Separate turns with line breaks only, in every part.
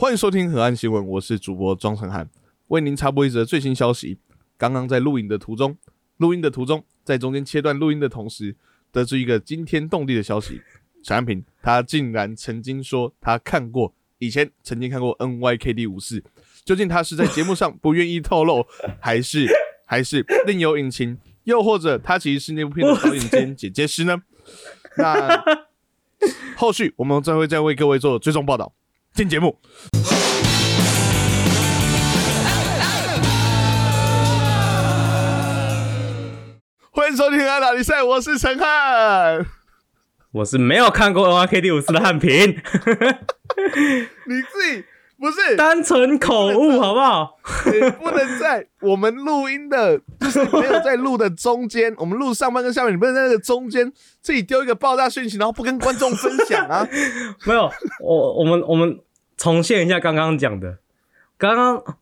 欢迎收听河岸新闻，我是主播庄成汉，为您插播一则最新消息。刚刚在录影的途中，录音的途中，在中间切断录音的同时，得知一个惊天动地的消息：陈安平他竟然曾经说他看过，以前曾经看过 NYKD 五四，究竟他是在节目上不愿意透露，还是还是另有隐情？又或者他其实是那部片的导演兼剪接师呢？那后续我们再会再为各位做追踪报道。进节目，欢迎收听《阿达比赛》，我是陈汉，
我是没有看过 N Y K D 五四的汉平，你
自己不是
单纯口误好不好？
不能在我们录音的，就是没有在录的中间，我们录上半跟下面，你不能在那个中间自己丢一个爆炸讯息，然后不跟观众分享啊？
没有，我我们我们。重现一下刚刚讲的，刚刚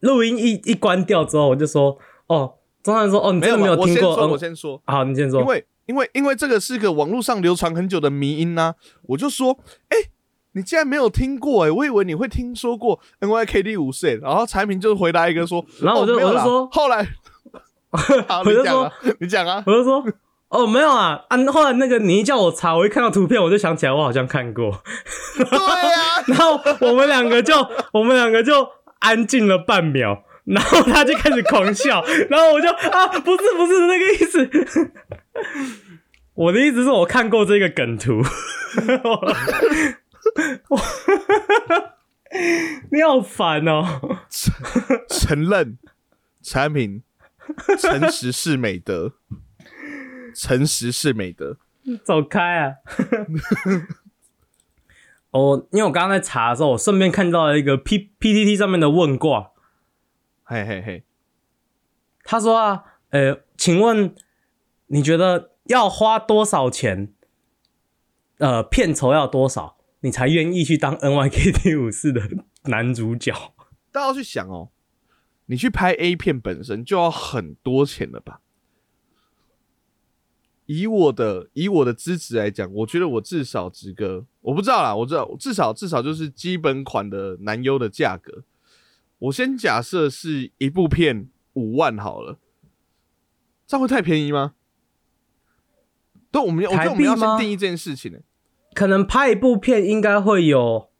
录音一一关掉之后，我就说：“哦，钟汉说，哦，你真的没有听过？”
我先说，
好，你先说。
因为因为因为这个是个网络上流传很久的迷音呐，我就说：“哎，你竟然没有听过？哎，我以为你会听说过 N Y K D 五岁。”然后柴明就回答一个说：“
然后我就我就说，
后来，好，你讲啊，你讲啊，
我就说。”哦，没有啊，啊，后来那个你一叫我查，我一看到图片，我就想起来，我好像看过。
对啊，
然后我们两个就，我们两个就安静了半秒，然后他就开始狂笑，然后我就啊，不是不是那个意思，我的意思是我看过这个梗图。你好烦哦！
承认产品诚实是美德。诚实是美德，
走开啊！哦，因为我刚刚在查的时候，我顺便看到了一个 P P T T 上面的问卦，
嘿嘿嘿，
他说啊，呃，请问你觉得要花多少钱？呃，片酬要多少，你才愿意去当 N Y K T 五四的男主角？
大家要去想哦，你去拍 A 片本身就要很多钱了吧？以我的以我的资质来讲，我觉得我至少值个我不知道啦，我知道至少至少就是基本款的男优的价格。我先假设是一部片五万好了，这样会太便宜吗？对，我们我觉得我们要先定义这件事情呢。
可能拍一部片应该会有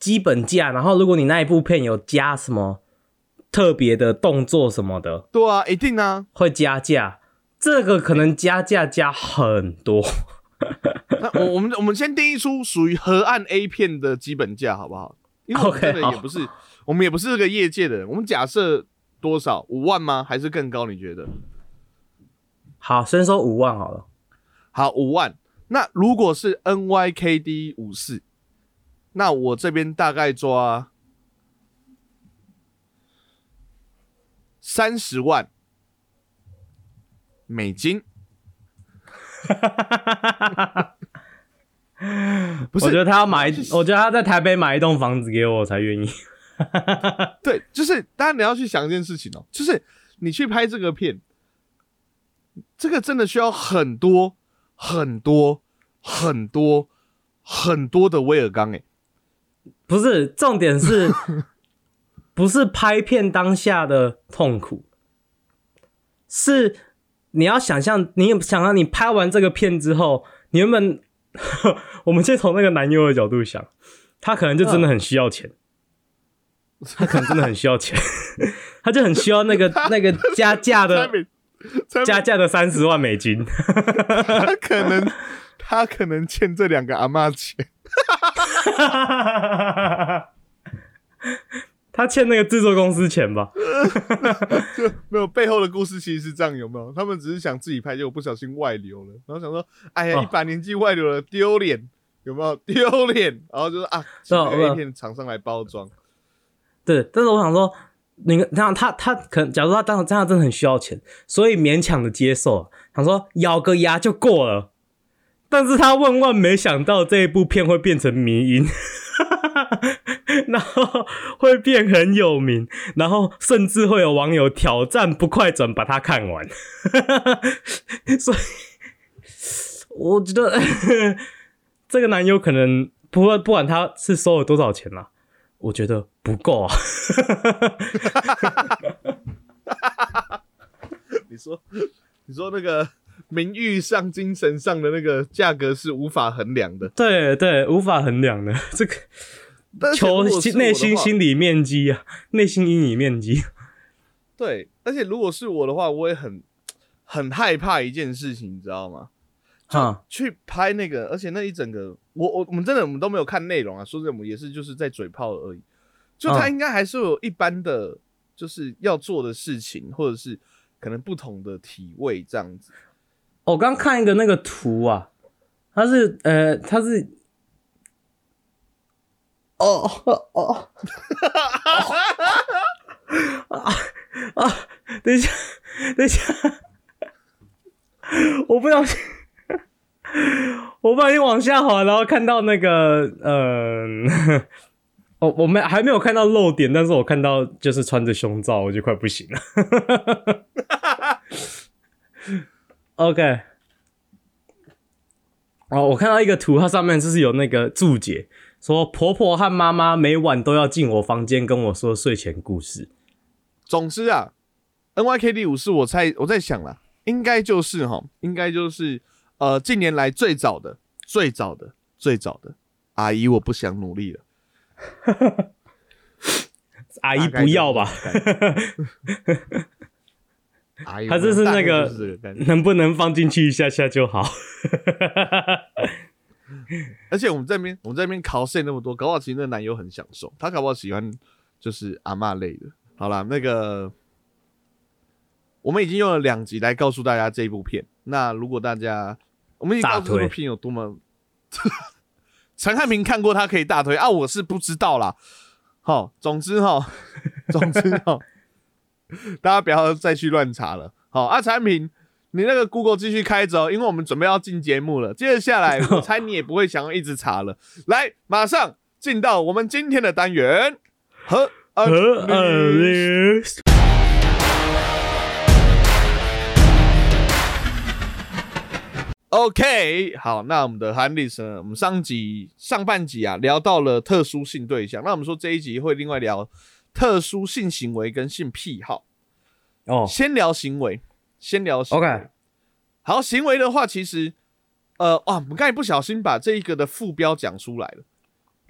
基本价，然后如果你那一部片有加什么特别的动作什么的，
对啊，一定啊，
会加价。这个可能加价加很多，
那我我们我们先定义出属于河岸 A 片的基本价好不好
？OK，
也不是，我们也不是这个业界的人，我们假设多少五万吗？还是更高？你觉得？
好，先说五万好了。
好，五万。那如果是 NYKD 五四，那我这边大概抓三十万。美金，
不是？我觉得他要买，我觉得他在台北买一栋房子给我我才愿意。
对，就是当然你要去想一件事情哦，就是你去拍这个片，这个真的需要很多很多很多很多的威尔刚哎，
不是重点是，不是拍片当下的痛苦，是。你要想象，你想象你拍完这个片之后，你原本，我们先从那个男优的角度想，他可能就真的很需要钱，他可能真的很需要钱，他就很需要那个 那个加价的加价的三十万美金，
他可能他可能欠这两个阿妈钱。
他欠那个制作公司钱吧？
就没有背后的故事其实是这样，有没有？他们只是想自己拍，结果不小心外流了，然后想说：“哎呀，一把年纪外流了，丢脸，有没有丢脸？” 然后就是：“啊，请 A 片厂商来包装。”
对，但是我想说，你看他他可能，假如他当时这样真的很需要钱，所以勉强的接受，想说咬个牙就过了。但是他万万没想到这一部片会变成迷音。然后会变很有名，然后甚至会有网友挑战不快转把它看完。所以我觉得这个男友可能不会不管他是收了多少钱啦，我觉得不够啊。
你说，你说那个名誉上、精神上的那个价格是无法衡量的。
对对，无法衡量的这个求内心心理面积啊，内心阴影面积。
对，而且如果是我的话，我也很很害怕一件事情，你知道吗？
哈，
去拍那个，而且那一整个，我我我们真的我们都没有看内容啊，说真的，我们也是就是在嘴炮而已。就他
嗯
应该还是有一般的，就是要做的事情，或者是可能不同的体位这样子。
我刚看一个那个图啊，它是呃，它是。哦哦哦啊啊！等一下，等一下，我不小心，我不小心往下滑，然后看到那个，嗯、呃，我我没还没有看到漏点，但是我看到就是穿着胸罩，我就快不行了。OK，哦，我看到一个图，它上面就是有那个注解，说婆婆和妈妈每晚都要进我房间跟我说睡前故事。
总之啊，NYKD 五是我猜我在想啦，应该就是哈，应该就是呃近年来最早的、最早的、最早的阿姨，我不想努力了。
阿姨不要吧？
阿姨，
还是是那个。能不能放进去一下下就好？
而且我们这边我们这边 cos 那么多，搞不好其实那男友很享受，他搞不好喜欢就是阿嬷类的。好啦，那个我们已经用了两集来告诉大家这一部片。那如果大家我们已经告诉这部片有多么，陈汉平看过他可以大推啊，我是不知道啦。好，总之哈，总之哈，大家不要再去乱查了。好啊，陈汉平。你那个 Google 继续开着哦，因为我们准备要进节目了。接着下来，我猜你也不会想要一直查了。来，马上进到我们今天的单元和
和
呃
二零
OK，好，那我们的韩历史呢？我们上集上半集啊聊到了特殊性对象，那我们说这一集会另外聊特殊性行为跟性癖好。
哦
先聊行为，先聊行为。
，OK，
好，行为的话，其实呃啊，我们刚才不小心把这一个的副标讲出来了。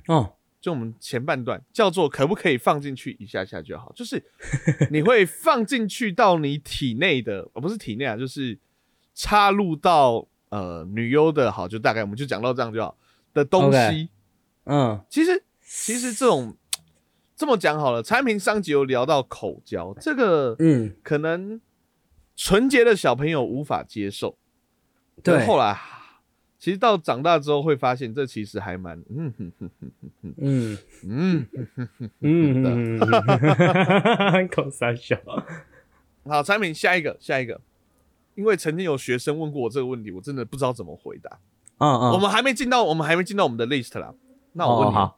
哦，
就我们前半段叫做可不可以放进去一下下就好，就是你会放进去到你体内的，呃，不是体内啊，就是插入到呃女优的，好，就大概我们就讲到这样就好。的东西。
嗯，
其实其实这种这么讲好了，产品上集有聊到口交，这个
嗯，
可能纯洁的小朋友无法接受，
对。
后来其实到长大之后会发现，这其实还蛮嗯哼哼哼
嗯。
嗯。
嗯嗯，口三小，
好，产品下一个，下一个，因为曾经有学生问过我这个问题，我真的不知道怎么回答。
嗯嗯，
我们还没进到，我们还没进到我们的 list 啦。那我问你，
哦，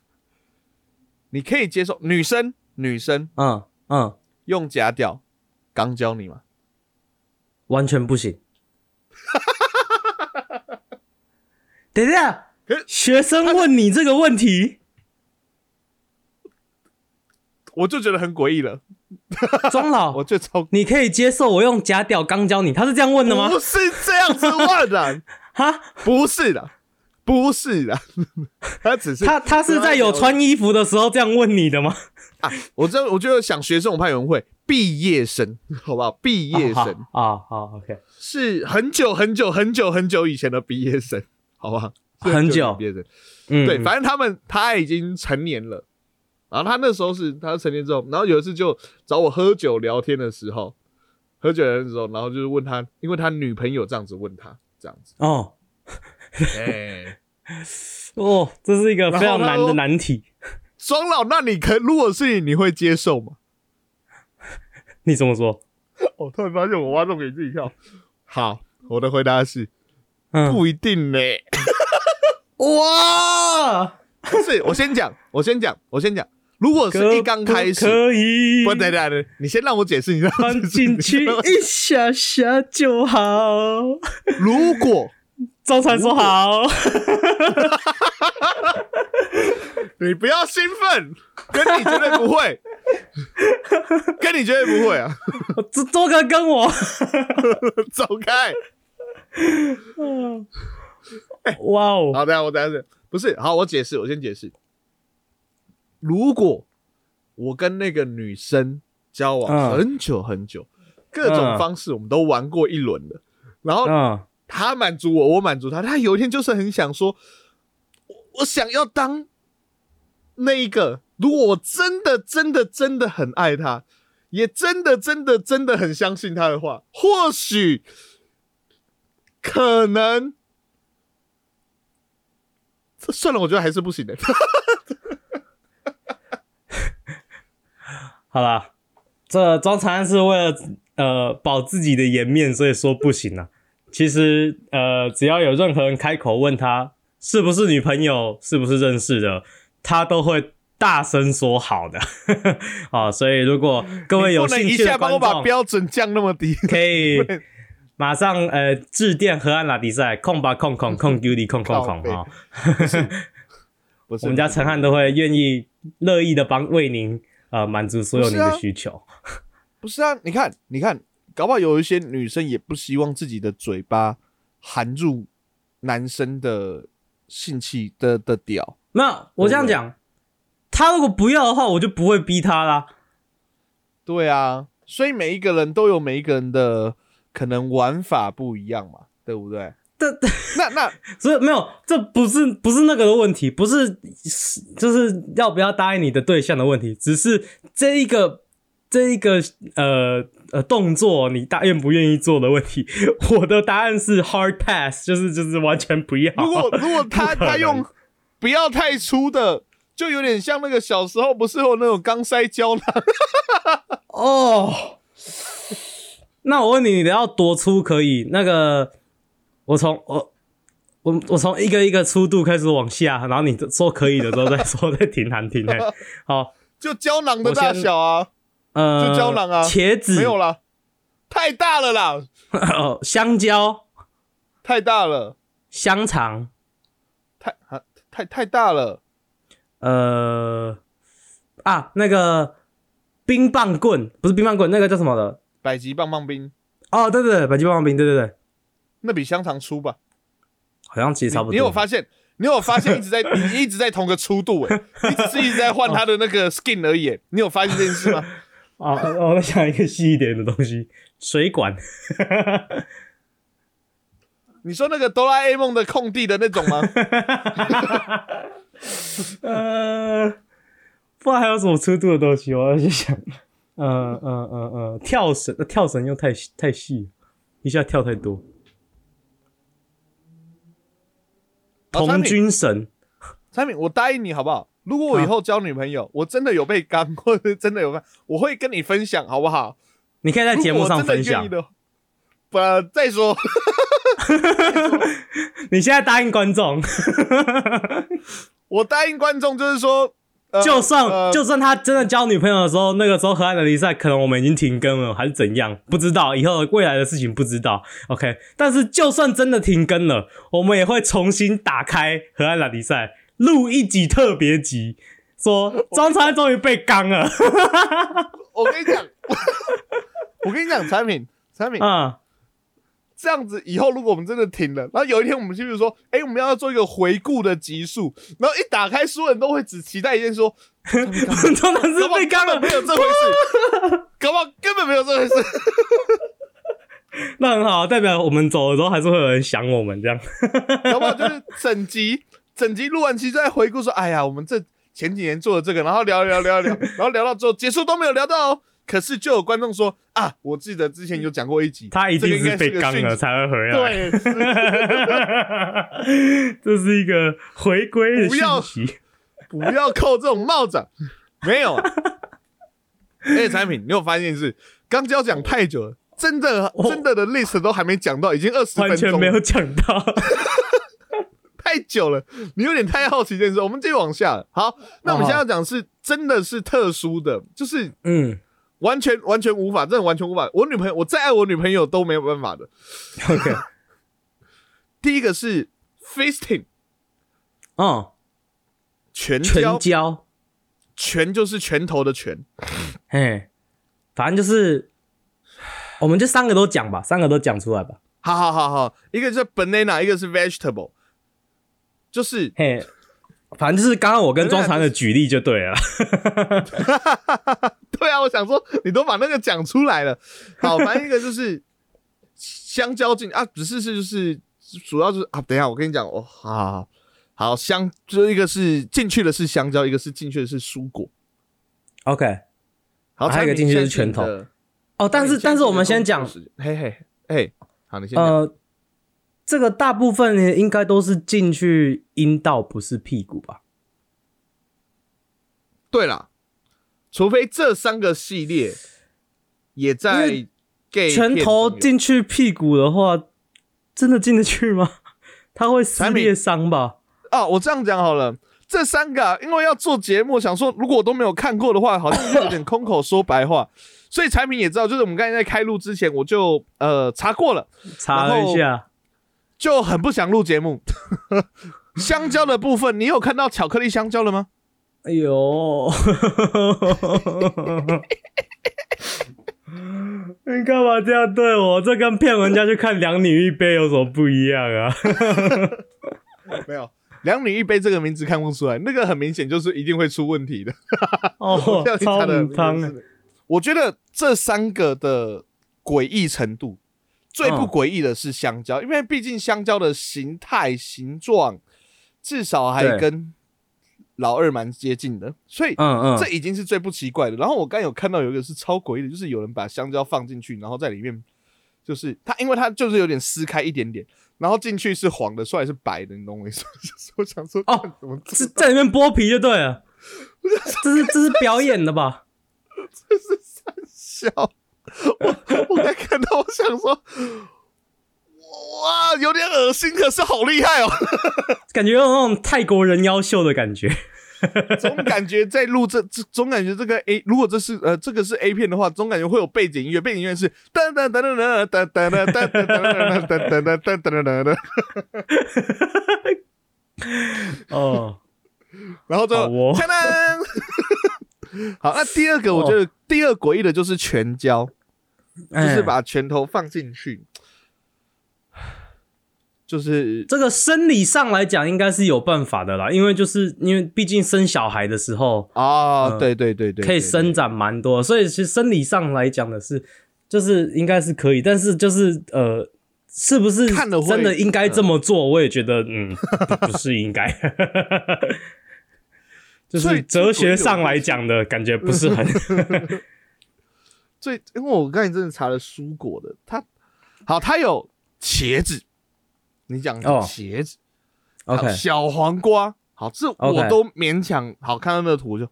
你可以接受女生女生
嗯嗯，
用假屌刚教你吗？
完全不行。等一下学生问你这个问题，
我就觉得很诡异了，
庄老
我，觉得超
你可以接受我用假屌刚教你？他是这样问的吗？
不是这样子问的，
哈，
不是的，不是的，他只是
他他是在有穿衣服的时候这样问你的吗？
啊，我这我觉得想学生我派员会毕业生，好不好？毕业生。
啊，好，OK，
是很久很久很久很久以前的毕业生，好不好？是
很久
毕业生，
嗯，
对，反正他们他已经成年了，然后他那时候是他成年之后，然后有一次就找我喝酒聊天的时候，喝酒聊天的时候，然后就是问他，因为他女朋友这样子问他，这样子，
哦
哎，
哦，这是一个非常难的难题。
双老，那你可如果是你，你会接受吗？
你怎么说？
我突然发现我挖洞给自己跳。好，我的回答是
嗯，
不一定呢。
哇，
不是，我先讲，我先讲，我先讲。如果是一刚开始，
可不可以
不，等等等，你先让我解释，你让我
放
解释
进去一下下就好。
如果
周传说好，
你不要兴奋，跟你绝对不会，跟你绝对不会啊！
这多哥跟我，
走开！
哇哦，
好，等下我等一下不是好，我解释，我先解释。如果我跟那个女生交往
嗯
很久很久，各种
嗯
方式我们都玩过一轮了，然后
嗯
她满足我，我满足她，她有一天就是很想说，我我想要当那一个。如果我真的真的真的很爱她，也真的真的真的很相信她的话，或许可能。算了，我觉得还是不行的。
好啦，这庄长安是为了呃保自己的颜面，所以说不行了。其实呃，只要有任何人开口问他是不是女朋友，是不是认识的，他都会大声说好的。啊，所以如果各位有
不能一
兴趣的观
下帮我把
众，
标准降那么低。
可以马上呃致电河岸拉迪赛控吧控控控丢你控控控
靠背
啊，
不是
我们家陈汉都会愿意乐意的帮为您呃满足所有您的需求。
不是啊？你看，你看，搞不好有一些女生也不希望自己的嘴巴含入男生的性器的的屌。
没有，我这样讲，他如果不要的话，我就不会逼他啦。
对啊，所以每一个人都有每一个人的可能玩法不一样嘛，对不对？
这
那那
所以没有，这不是不是那个的问题，不是是就是要不要答应你的对象的问题，只是这一个这一个呃呃动作你答愿不愿意做的问题。我的答案是 hard pass，就是就是完全不要。
如果如果他 他用不要太粗的，就有点像那个小时候不是有那种钢塞胶囊？
哦，那我问你，你的要多粗可以？那个，我从我我我从一个一个粗度开始往下，然后你说可以的时候再说，再停喊停哎。好，
就胶囊的大小啊，
呃，
就胶囊啊
茄子
没有啦，太大了啦，
哦，香蕉、
太大了，
香肠，
太啊太太大了，
呃啊，那个冰棒棍不是冰棒棍，那个叫什么的？
百吉棒棒冰，
哦，对对对，百吉棒棒冰，对对对，
那比香肠粗吧？
好像其实差不多。
你有发现？你有发现一直在你 一直在同个粗度诶、你只是一直在换它的那个 skin 而已、欸。你有发现这件事吗？
啊，我在想一个细一点的东西，水管。
你说那个哆啦 A 梦的空地的那种吗？
呃，不知道还有什么粗度的东西，我要去想。嗯嗯嗯嗯，跳绳，呃跳绳又太太细，一下跳太多。童军绳，
产品，我答应你好不好？如果我以后交女朋友，我真的有被干，或 者真的有干，我会跟你分享，好不好？
你可以在节目上分享
不、呃再说，
你现在答应观众，
我答应观众就是说，呃、
就算、
呃
就算他真的交女朋友的时候，那个时候河岸的比赛可能我们已经停更了，还是怎样，不知道以后未来的事情不知道。OK，但是就算真的停更了，我们也会重新打开河岸拉迪赛，录一集特别集，说张才终于被刚了。
我跟你讲，我跟你讲，产品产品、
啊、
这样子，以后如果我们真的停了，然后有一天我们就比如说，哎、我们要做一个回顾的集数，然后一打开，所有人都会只期待一件说，
庄才是被干了
没，有这回事，搞不好根本没有这回事。
那很好，代表我们走的时候还是会有人想我们这样。
搞不好就是整集整集录完其实在回顾说，哎呀，我们这前几年做的这个，然后聊聊聊聊，然后聊到最后结束都没有聊到哦。可是就有观众说啊，我记得之前有讲过一集，
他一定是被刚了才会回来。
对，是
这是一个回归的
不要。不要扣这种帽子啊，没有、啊。而且产品，你有发现是刚交讲太久了，真的真的的 list 都还没讲到，已经二十分钟了，
完全没有讲到。
太久了，你有点太好奇这件事。我们继续往下了。好，那我们
哦
现在要讲是真的是特殊的，就是
嗯
完全完全无法，真的完全无法。我女朋友，我再爱我女朋友都没有办法的。
，OK，
第一个是 fisting，
哦，
全
全
椒，
椒，
拳就是拳头的拳。
嘿，反正就是，我们就三个都讲吧，三个都讲出来吧。
好好好好，一个是 banana，一个是 vegetable，就是
嘿，反正就是刚刚我跟庄长的举例就对了。
对啊，我想说你都把那个讲出来了。好，反正一个就是香蕉进啊，只是是就是主要就是啊，等一下我跟你讲哦，好好好好香，就一个是进去的是香蕉，一个是进去的是蔬果。
OK，
好，
还有一个进去是拳头哦，但是但是我们先讲
嘿嘿嘿，好，你先讲。
呃，这个大部分应该都是进去阴道，不是屁股吧？
对啦，除非这三个系列也在
因
gay
拳头进去屁股的话，真的进得去吗？它会撕裂伤吧？
啊，我这样讲好了。这三个、啊，因为要做节目，想说如果我都没有看过的话，好像就有点空口说白话。所以产品也知道，就是我们刚才在开录之前，我就呃查过了，
查了一下，
就很不想录节目。香蕉的部分，你有看到巧克力香蕉了吗？
哎呦，你干嘛这样对我？这跟骗人家去看两女一杯有什么不一样啊？
没有，两女一杯这个名字看不出来，那个很明显就是一定会出问题的。
哦 超
查的
母汤欸
我觉得这三个的诡异程度，最不
嗯
诡异的是香蕉，因为毕竟香蕉的形态、形状至少还跟老二蛮接近的，所以
嗯嗯，
这已经是最不奇怪的。然后我刚有看到有一个是超诡异的，就是有人把香蕉放进去，然后在里面就是它，因为它就是有点撕开一点点，然后进去是黄的，出来是白的，你懂我意思吗？就是我想说，
哦
怎么
是在里面剥皮就对了。这是这是表演的吧？
这是三笑。我我刚看到，我想说，哇，有点恶心，可是好厉害哦！
感觉有那种泰国人妖秀的感觉。
总感觉在录这这，总感觉这个 A，如果这是呃这个是 A 片的话，总感觉会有背景音乐，背景音乐是噔噔噔噔噔噔噔噔噔噔噔噔噔噔噔噔噔噔，
哦，
然后就
好哦
锵当。好，那第二个我觉得第二诡异的就是拳交，就是
哎
把拳头放进去，就是
这个生理上来讲，应该是有办法的啦，因为就是因为毕竟生小孩的时候
啊，
嗯
对对对对，
可以
对
伸展蛮多，所以其实生理上来讲的是，就是应该是可以，但是就是呃，是不是
看了
真的应该这么做？我也觉得嗯，不不是应该，就是哲学上来讲的感觉不是很
最，因为我刚才真的查了蔬果的，它好，它有茄子，你讲
哦。
茄子。
OK。
小黄瓜，好，这我都勉强好看到那个图就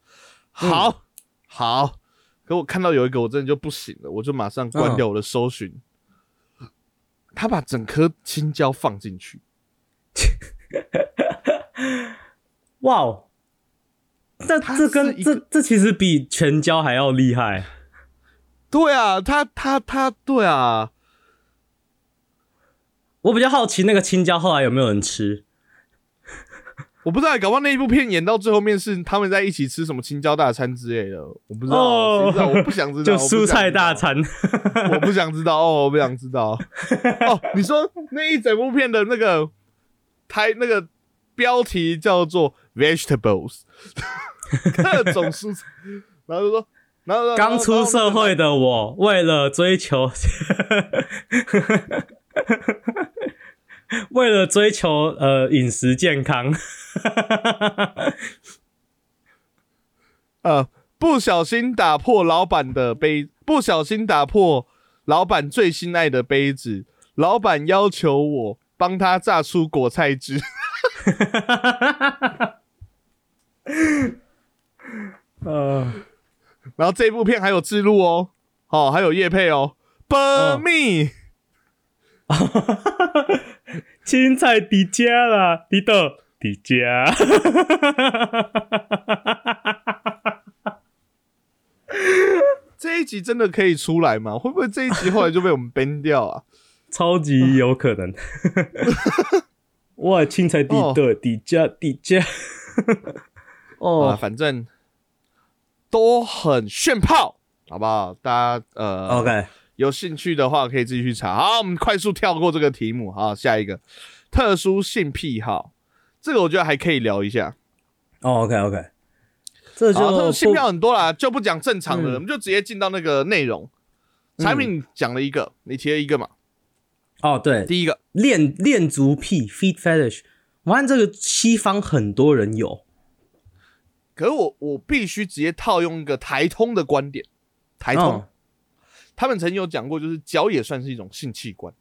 好、好，可我看到有一个我真的就不行了，我就马上关掉我的搜寻。他把整颗青椒放进去，
哇哦，这
它
这跟这这其实比全椒还要厉害。
对啊，他他他，对啊，
我比较好奇那个青椒后来有没有人吃？
我不知道，搞不好那一部片演到最后面是他们在一起吃什么青椒大餐之类的，我不知道，
哦
谁知道？我不想知道，
就蔬菜大，餐。
我不想知道哦，我不想知道。哦，你说那一整部片的那个台那个标题叫做 vegetables，各种蔬菜，然后就说，然后
刚出社会
的，
的我，为了追求，为了追求呃饮食健康，
呃，不小心打破老板的杯，不小心打破老板最心爱的杯子，老板要求我帮他榨出果菜汁。
呃，
然后这部片还有制录哦，哦，还有叶配哦 r me，
青菜底加啦，你的底加，
这一集真的可以出来吗？会不会这一集后来就被我们 ban 掉啊？
超级有可能。哇，青菜底
哦
的底加底加，
啊，
哦
反正都很炫炮，好不好？大家呃
，OK，
有兴趣的话可以自己去查。好，我们快速跳过这个题目，好，下一个。特殊性癖好，这个我觉得还可以聊一下。
哦，OK，OK，这就
好，特殊性癖好很多啦，就不讲正常的我们就直接进到那个内容。产品讲了一个，你提了一个嘛？
哦，对，
第一个，
恋恋足癖 （feet fetish），我看这个西方很多人有，
可是我我必须直接套用一个台通的观点，台通、
嗯，
他们曾经有讲过，就是脚也算是一种性器官，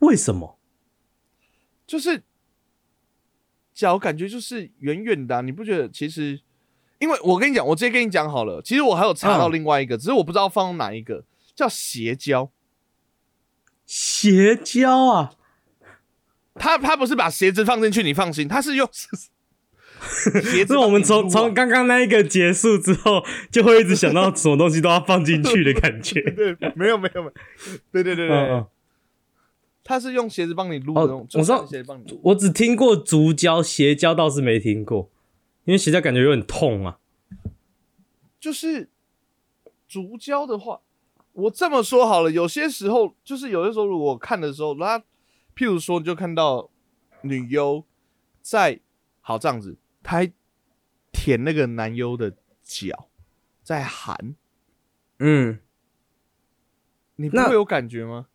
为什么？
就是脚感觉就是远远的啊、你不觉得？其实，因为我跟你讲，我直接跟你讲好了，其实我还有查到
嗯
另外一个，只是我不知道放哪一个，叫斜胶。
鞋胶啊？
他他不是把鞋子放进去，你放心，他是用鞋子
是我们从从刚刚那一个结束之后，就会一直想到什么东西都要放进去的感觉。
对，没有没有没有，对对对对，
嗯嗯，
他是用鞋子帮你撸的
哦
那种，
我知道
鞋子帮你撸。
我只听过足胶，鞋胶倒是没听过，因为鞋胶感觉有点痛啊。
就是足胶的话，我这么说好了，有些时候就是有些时候，如果看的时候，他譬如说，你就看到女优在好这样子，她还舔那个男优的脚，在喊，
嗯，
你不会有感觉吗？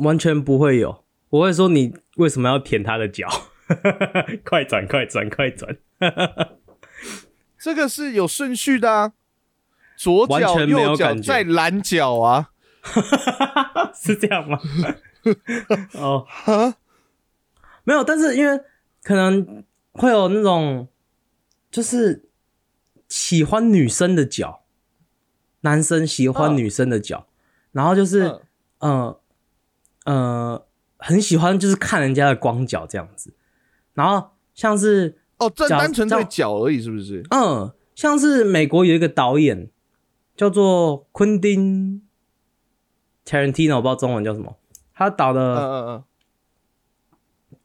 完全不会有。我会说你为什么要舔他的脚？快转，快转，快转！
这个是有顺序的啊，左脚、
全没有
右脚
感觉
再蓝脚啊，
是这样吗？哦，
哈，
没有，但是因为可能会有那种就是喜欢女生的脚，男生喜欢
嗯
女生的脚，然后就是
嗯。
呃呃很喜欢就是看人家的光脚这样子，然后像是
哦，这
脚
单纯对
脚
脚而已，是不是？
嗯，像是美国有一个导演叫做昆汀 Tarantino，我不知道中文叫什么，他导的。
嗯嗯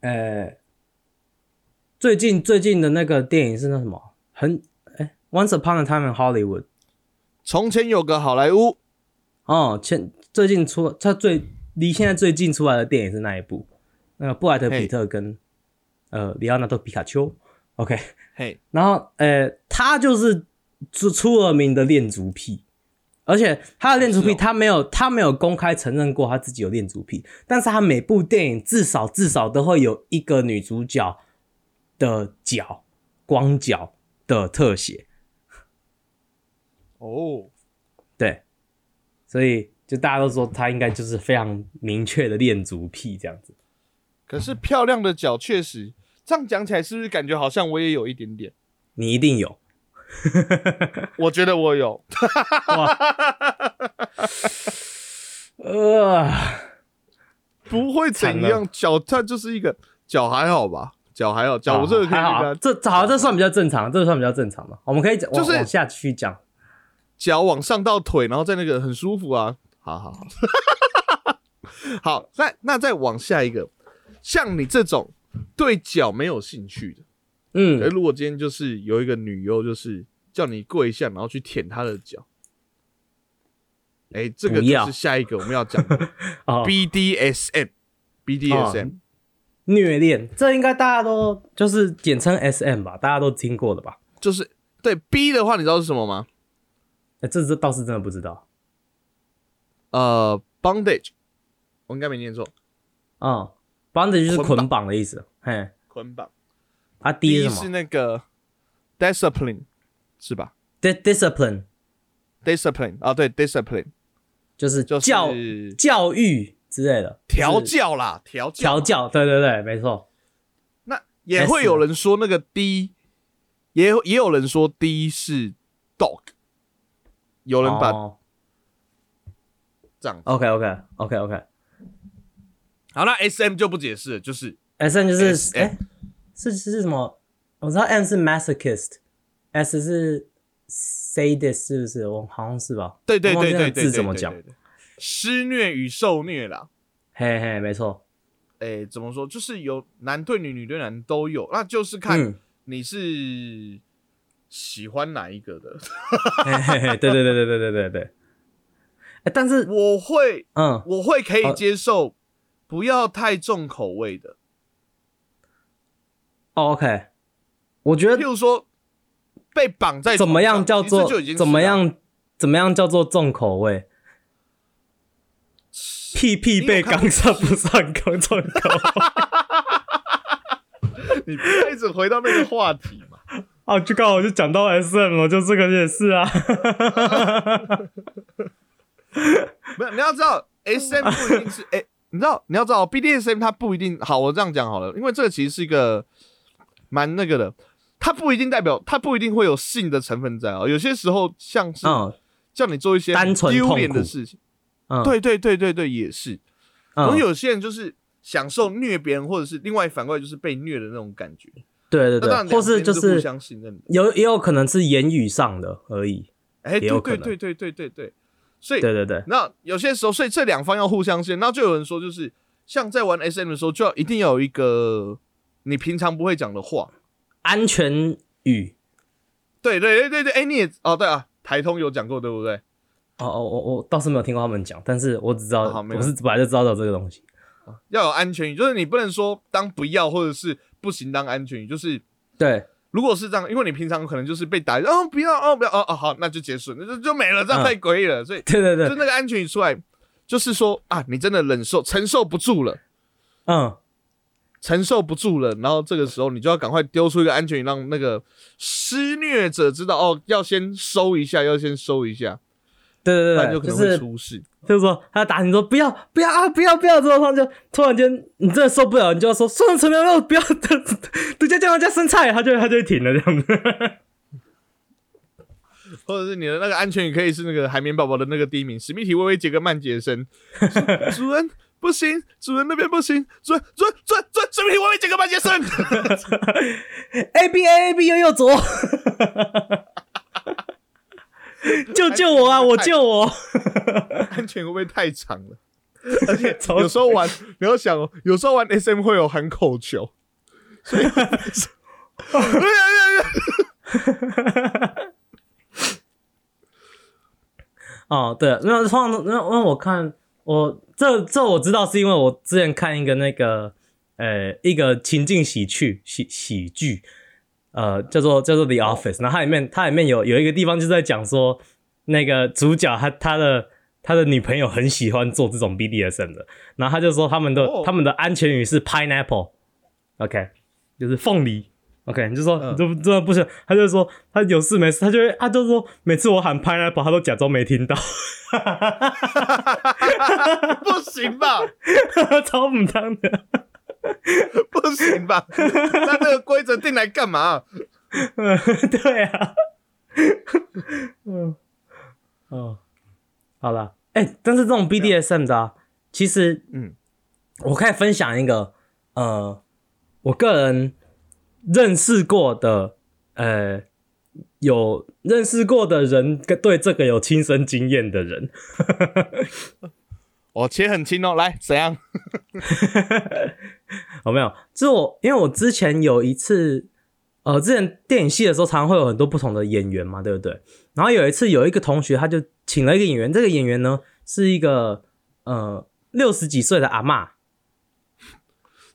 嗯，
呃，最近最近的那个电影是那什么？很哎、o n c e Upon a Time in Hollywood》
从前有个好莱坞，
哦，前最近出他最离现在最近出来的电影是那一部？那个布莱德
嘿
比特跟呃里奥纳多皮卡丘，OK，
嘿，
然后呃，他就是出出了名的恋足癖，而且他的恋足癖，他没有他没有公开承认过他自己有恋足癖，但是他每部电影至少至少都会有一个女主角的脚光脚的特写，
哦，
对，所以就大家都说他应该就是非常明确的恋足癖这样子。
可是漂亮的脚确实，这样讲起来是不是感觉好像我也有一点点？
你一定有。
我觉得我有，
呃，
不会怎样，脚它就是一个脚还好吧，脚还好，脚我这个可以
还好这这好，这算比较正常，这个算比较正常嘛。我们可以讲
就是
往下去讲。
脚往上到腿，然后在那个很舒服啊，好好好，好，那那再往下一个，像你这种对脚没有兴趣的，
嗯。
而，如果今天就是有一个女优，就是叫你跪下，然后去舔她的脚，哎、这个就是下一个我们要讲，BDSM，BDSM，
虐恋，这应该大家都就是简称 SM 吧，大家都听过的吧？
就是对 B 的话，你知道是什么吗？
哎，这这倒是真的不知道。
呃，bondage，我应该没念错，
嗯，bondage 就是
捆绑
的意思。嘿，
捆绑。
啊，D
第一是
是
那个 discipline，是吧？Di-？discipline？discipline 啊，对，discipline
就是
就是
教教育之类的，
调教啦，调教
调教。对对对，没错。
那也会有人说那个 D，也也有人说 D 是 dog，有人把
哦
这样。
OK OK OK OK。
好，那 SM 就不解释了，就是
S M 就是
SM
哎、是是是什么？我知道 M 是 masochist，S 是 sadist，是不是？我好像是吧？
对对对对，
字怎么讲？
施虐与受虐啦。
嘿嘿，没错。
诶，怎么说？就是有男对女、女对男都有，那就是看
嗯
你是喜欢哪一个的，
嘿嘿嘿，对对对对对对对对。哎，但是
我会
嗯，
我会可以接受，不要太重口味的，
哦 OK，我觉得
譬如说被绑在
怎么样叫做
其实就已经
怎么样怎么样叫做重口味？屁屁被刚上不算重重口味？
你不要一直回到那个话题嘛。
啊，就刚好就讲到 SM 了，就这个也是啊。
没有，你要知道，S M 不一定是 哎、你知道，你要知道 B D S M 它不一定好。我这样讲好了，因为这个其实是一个蛮那个的，它不一定代表，它不一定会有性的成分在哦。有些时候像是
嗯
叫你做一些
单纯
丢脸的事情，
嗯，
对对对对对，也是。
可
能有些人就是享受虐别人，或者是另外反过来就是被虐的那种感觉。
对对对，或
是
就是
相信任。
有也有可能是言语上的而已。
哎、对对对对对对对，所以
对对对，
那有些时候，所以这两方要互相信任。那就有人说，就是像在玩 SM 的时候，就要一定要有一个你平常不会讲的话。
安全语。
对对对对对，哎、你也哦对啊，台通有讲过对不对？
哦哦，我我倒是没有听过他们讲，但是我只知道，我是本来就知道有这个东西。
要有安全语，就是你不能说当不要或者是不行当安全语，就是
对，
如果是这样，因为你平常可能就是被打，哦不要哦不要哦哦好，那就结束，那就就没了，这样
嗯
太诡异了。所以
对对对，
就那个安全语出来，就是说啊，你真的忍受承受不住了。
嗯，
承受不住了，然后这个时候你就要赶快丢出一个安全语，让那个施虐者知道哦，要先收一下，要先收一下，
对对对对，
就可能会
就是
出事。
就是说他打你说不要不要啊不要不要之后，他就突然间你真的受不了，你就要说算了，陈苗要不要独家酱油加生菜，他就他就会停了这样子。
或者是你的那个安全语可以是那个海绵宝宝的那个第一名，史密提微微杰克曼杰森，主人不行，主人那边不行，主人主人主人主人史密提微微杰克曼杰森
，A B A A B 右右左，救救我啊！我救我！
安全会不会太长了？而且有时候玩，你要想哦，有时候玩 SM 会有喊口球，所以
哦，对，没有通常，因为因为我看我这这我知道是因为我之前看一个那个呃一个情境喜剧喜喜剧，呃叫做叫做 The Office，然后它里面它里面有有一个地方就在讲说那个主角他他的他的女朋友很喜欢做这种 BDSM 的，然后他就说他们的、
哦。
他们的安全语是 pineapple，OK，、就是凤梨。OK，你就说这真的不行，他就说他有事没事，他就会他就说每次我喊 pineapple，他都假装没听到，
不行吧？
超母汤的。
不行吧？那那个规则定来干嘛？
嗯，对啊，嗯，哦，好了，哎、但是这种 BDSM 的、啊，其实，
嗯，
我可以分享一个，呃，我个人认识过的，呃，有认识过的人跟对这个有亲身经验的人，
我切很轻哦，来怎样？
有没有？就是我，因为我之前有一次，呃，之前电影系的时候，常常会有很多不同的演员嘛，对不对？然后有一次，有一个同学他就请了一个演员，这个演员呢是一个呃六十几岁的阿嬷，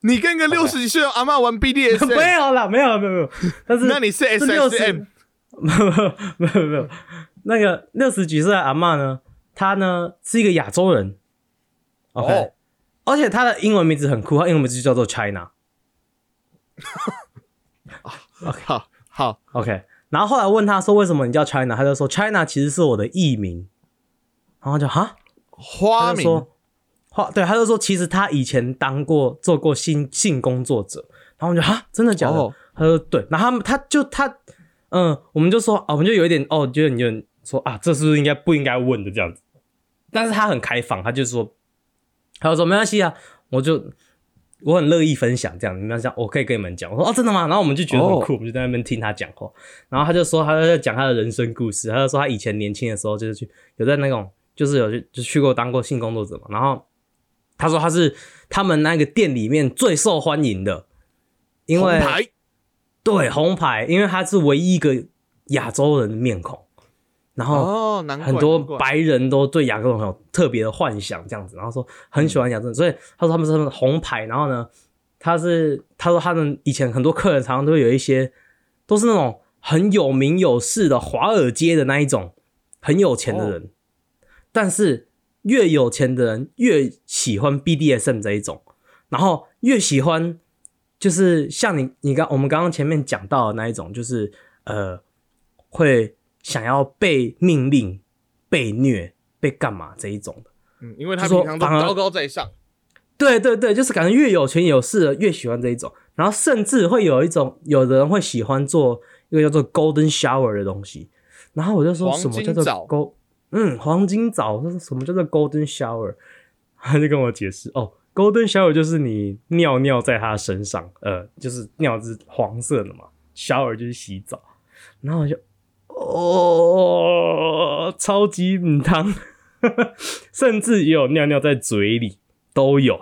你跟一个六十几岁的阿嬷玩 BDS，
没有啦，没有没有没有，但是
那你是
是六
SSM
十，没有没有没有，那个六十几岁的阿嬷呢，她呢是一个亚洲人，OK，、
哦
而且他的英文名字很酷，他英文名字就叫做 China。
好好
，OK，然后后来问他说为什么你叫 China，他就说 China 其实是我的艺名，然后就哈，
花名？
说话对，他就说其实他以前当过做过性性工作者，然后我们就哈？真的假的？
哦。
他说对，然后他们他就他嗯，我们就说啊，我们就有一点哦，觉得你就说啊，这是不是应该不应该问的这样子？但是他很开放，他就说，他就说没关系啊，我就我很乐意分享这样，你们讲我可以跟你们讲。我说哦真的吗？然后我们就觉得很酷，我们就在那边听他讲话。然后他就说他在讲他的人生故事，他就说他以前年轻的时候就是去有在那种就是有去就去过当过性工作者嘛。然后他说他是他们那个店里面最受欢迎的，因为
红牌
对红牌，因为他是唯一一个亚洲人的面孔，然后
哦，
很多白人都对亚洲人很有特别的幻想，这样子，然后说很喜欢亚洲人，所以他说他们是红牌，然后呢，他是他说他们以前很多客人常常都会有一些都是那种很有名有势的华尔街的那一种很有钱的人，但是越有钱的人越喜欢 BDSM 这一种，然后越喜欢就是像你你刚我们刚刚前面讲到的那一种，就是呃会想要被命令、被虐、被干嘛这一种的。
嗯，因为他
说
平常都
反而
高高在上，
对对对，就是感觉越有权有势的越喜欢这一种，然后甚至会有一种有的人会喜欢做一个叫做 golden shower 的东西，然后我就说什么叫做 gold 嗯黄金澡，这是什么叫做 golden shower？他就跟我解释哦，golden shower 就是你尿尿在他身上，呃，就是尿是黄色的嘛，shower 就是洗澡，然后我就哦，超级母汤，甚至也有尿尿在嘴里都有。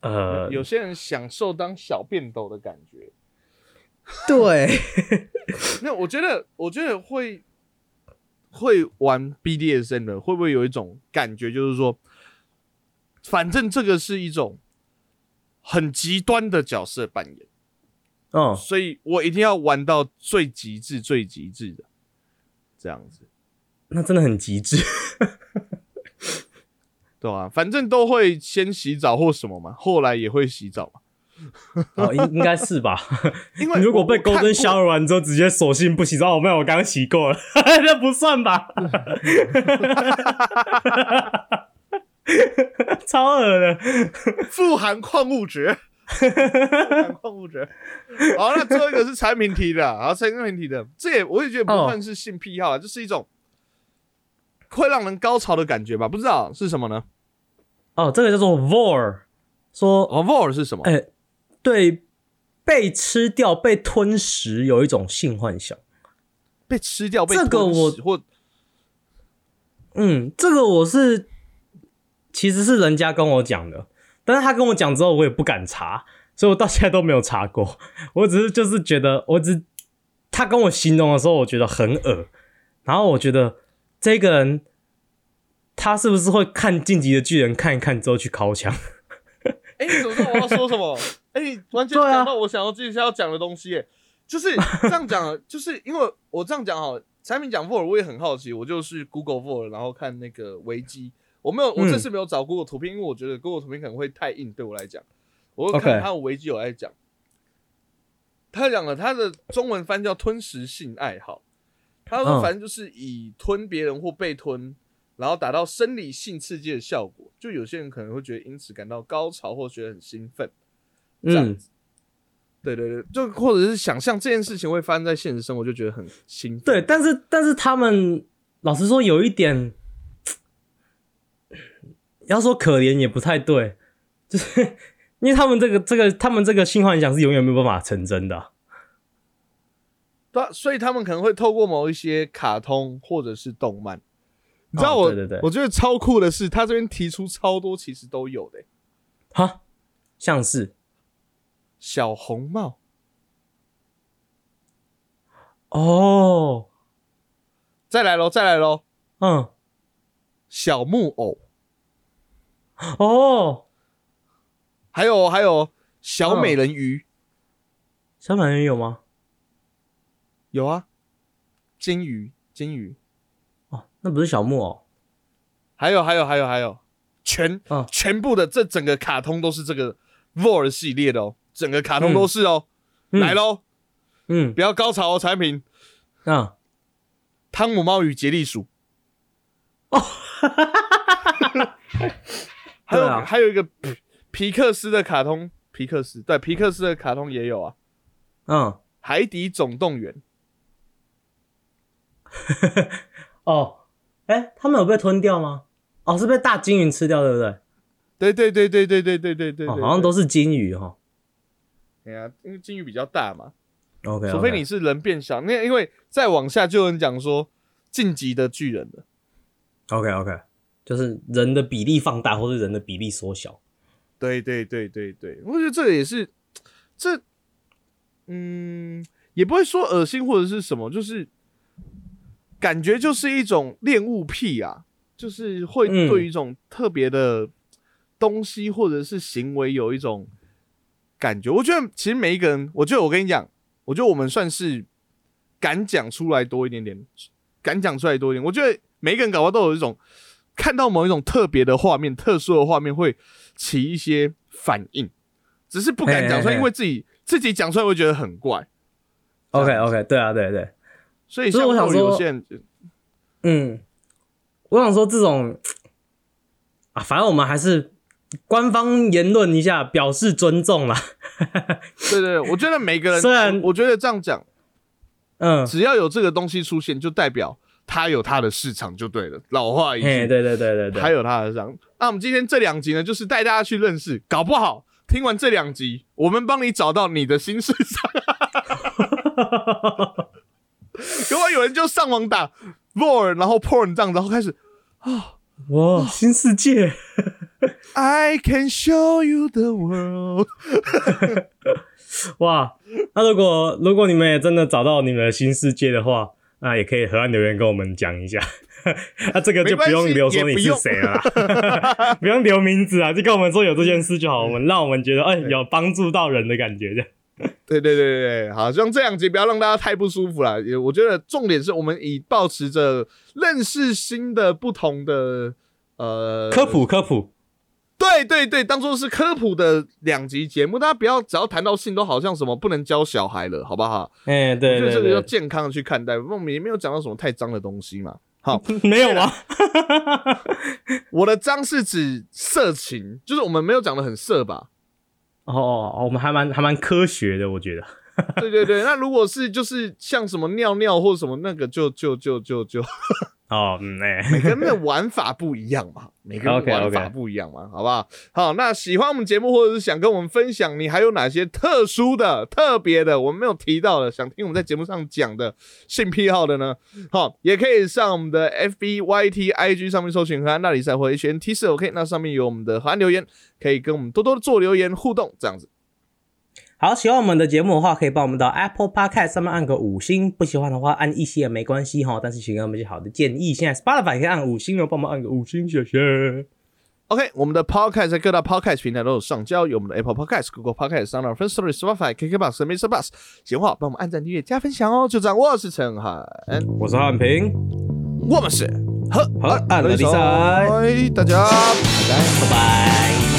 呃，
有些人享受当小便斗的感觉。
对，
那我觉得，我觉得会会玩 BDSM 的，会不会有一种感觉，就是说，反正这个是一种很极端的角色扮演，
哦，
所以我一定要玩到最极致、最极致的这样子，
那真的很极致。
对啊、反正都会先洗澡或什么嘛，后来也会洗澡嘛。
哦，应应该是吧？
因为
如果被
我我看
golden
过
shower 完之后直接索性不洗澡，哦，没有，我刚刚洗过了，那不算吧？超恶的。
富含矿物质，富含矿物质。好，那最后一个是产品题的，好，产品题的，这也我也觉得不
哦
算是性癖好啊，这是一种会让人高潮的感觉吧？不知道是什么呢？
哦，这个叫做 vor，说
哦 v o r 是什么？
哎、对被吃掉、被吞食有一种性幻想。
被吃掉，被
这个
吞
我嗯，这个我是其实是人家跟我讲的，但是他跟我讲之后，我也不敢查，所以我到现在都没有查过。我只是就是觉得，我只他跟我形容的时候，我觉得很恶，然后我觉得这个人他是不是会看《晋级的巨人》看一看之后去敲墙？
哎、你怎么知道我要说什么？哎、你完全
对啊
讲到我想要接下来要讲的东西耶，就是这样讲，就是因为我这样讲好了，产品讲 for 我也很好奇，我就是 Google for 然后看那个维基，我没有，我这次没有找 Google 图片，因为我觉得 Google 图片可能会太硬对我来讲，我看他的维基有在讲，他讲了他的中文翻叫吞食性爱好，他说
嗯
反正就是以吞别人或被吞。然后达到生理性刺激的效果，就有些人可能会觉得因此感到高潮或觉得很兴奋，这样
嗯，
子。对对对，就或者是想象这件事情会发生在现实生活，就觉得很兴奋。
对，但是但是他们老实说有一点，要说可怜也不太对，就是 因为他们这个这个他们这个性幻想是永远没有办法成真的啊、
对啊，所以他们可能会透过某一些卡通或者是动漫。你知道我，
对对对。
我觉得超酷的是，他这边提出超多其实都有的。欸、
哈，像是？
小红帽，
哦，
再来喽，再来喽，
嗯，
小木偶，
哦，
还有还有小美人鱼，
小美人鱼有吗？
有啊，金鱼，金鱼，
哦，那不是小木偶？
还有还有还有还有，全、
嗯。
全部的这整个卡通都是这个 Vor 系列的哦，整个卡通都是哦，
嗯。
来喽，
嗯，
不要高潮哦，产品，
啊，
汤姆猫与杰利鼠。还有、
啊
还有一个皮 皮克斯的卡通，皮克斯对皮克斯的卡通也有啊，
嗯，《
海底总动员》
哦，哎、他们有被吞掉吗？哦，是被大金鱼吃掉，对不对？
对对对对对对对对对
哦，好像都
是。
是金鱼哈。
哎呀，因为金鱼比较大嘛
，OK，
除非你是人变小，那因为再往下就有人讲说晋级的巨人了。
OK OK，就是人的比例放大，或是人的比例缩小。
对对对对对，我觉得这个也是，这，嗯，也不会说恶心或者是什么，就是感觉就是一种恋物癖啊，就是会对一种特别的东西或者是行为有一种感觉。我觉得其实每一个人，我觉得我跟你讲，我觉得我们算是敢讲出来多一点点，敢讲出来多一点。我觉得每一个人搞不好都有一种看到某一种特别的画面、特殊的画面会起一些反应，只是不敢讲出来，因为自己自己讲出来会觉得很怪。
OK OK，对啊对对，
所以像
所以我想说，嗯，我想说这种啊，反正我们还是官方言论一下，表示尊重啦。
对对对，我觉得每个人，
虽然
我我觉得这样讲，
嗯，
只要有这个东西出现，就代表它有它的市场就对了。老话一
嘿，
句，
对对对对对，
它有它的市场。那我们今天这两集呢，就是带大家去认识，搞不好听完这两集，我们帮你找到你的新市场。如果有人就上网打 vor，然后 porn 这样，然后开始
哇，新世界
，I can show you the world。
哇！那如果如果你们也真的找到你们的新世界的话，那也可以河岸留言跟我们讲一下。那、这个就不用留说你是谁了啦，不用留名字啊，就跟我们说有这件事就好，我们让我们觉得哎、有帮助到人的感觉这样。
对对对对对，好，希望这两集不要让大家太不舒服了。也我觉得重点是我们以保持着认识新的不同的呃
科，普科普，
对对对，当做是科普的两集节目，大家不要只要谈到性都好像什么不能教小孩了，好不好？
哎、对对
我觉得这个要，健康的去看待，我们也没有讲到什么太脏的东西嘛。好，
没有啊？
我的脏是指色情，就是我们没有讲的很色吧？
哦我们还蛮还蛮科学的，我觉得。
对对对，那如果是就是像什么尿尿或什么那个就就就就就。
哦，嗯，哎、
每个人的玩法不一样嘛，每个人
OK，OK
玩法不一样嘛好不好？好，那喜欢我们节目或者是想跟我们分享，你还有哪些特殊的、特别的，我们没有提到的，想听我们在节目上讲的性癖好的呢？好，也可以上我们的 FB、YT、IG 上面搜寻“河岸大比赛”或 HNT 四 OK，那上面有我们的河岸留言，可以跟我们多多的做留言互动，这样子。
好，喜欢我们的节目的话，可以帮我们到 Apple Podcast 上面按个五星；不喜欢的话，按一星也没关系哈。但是请给我们一些好的建议。现在 Spotify 可以按五星哦，帮我们按个五星，谢谢。
OK，我们的 Podcast 在各大 Podcast 平台都有上交，有我们的 Apple Podcast、Google Podcast、s o u n d First Story、Spotify、KKBox 和 Mr. Bus。喜欢帮我们按赞、订阅、加分享哦。就这样，我是陈汉，
我是汉平，
我们是和
和岸的比赛
大家。
拜拜。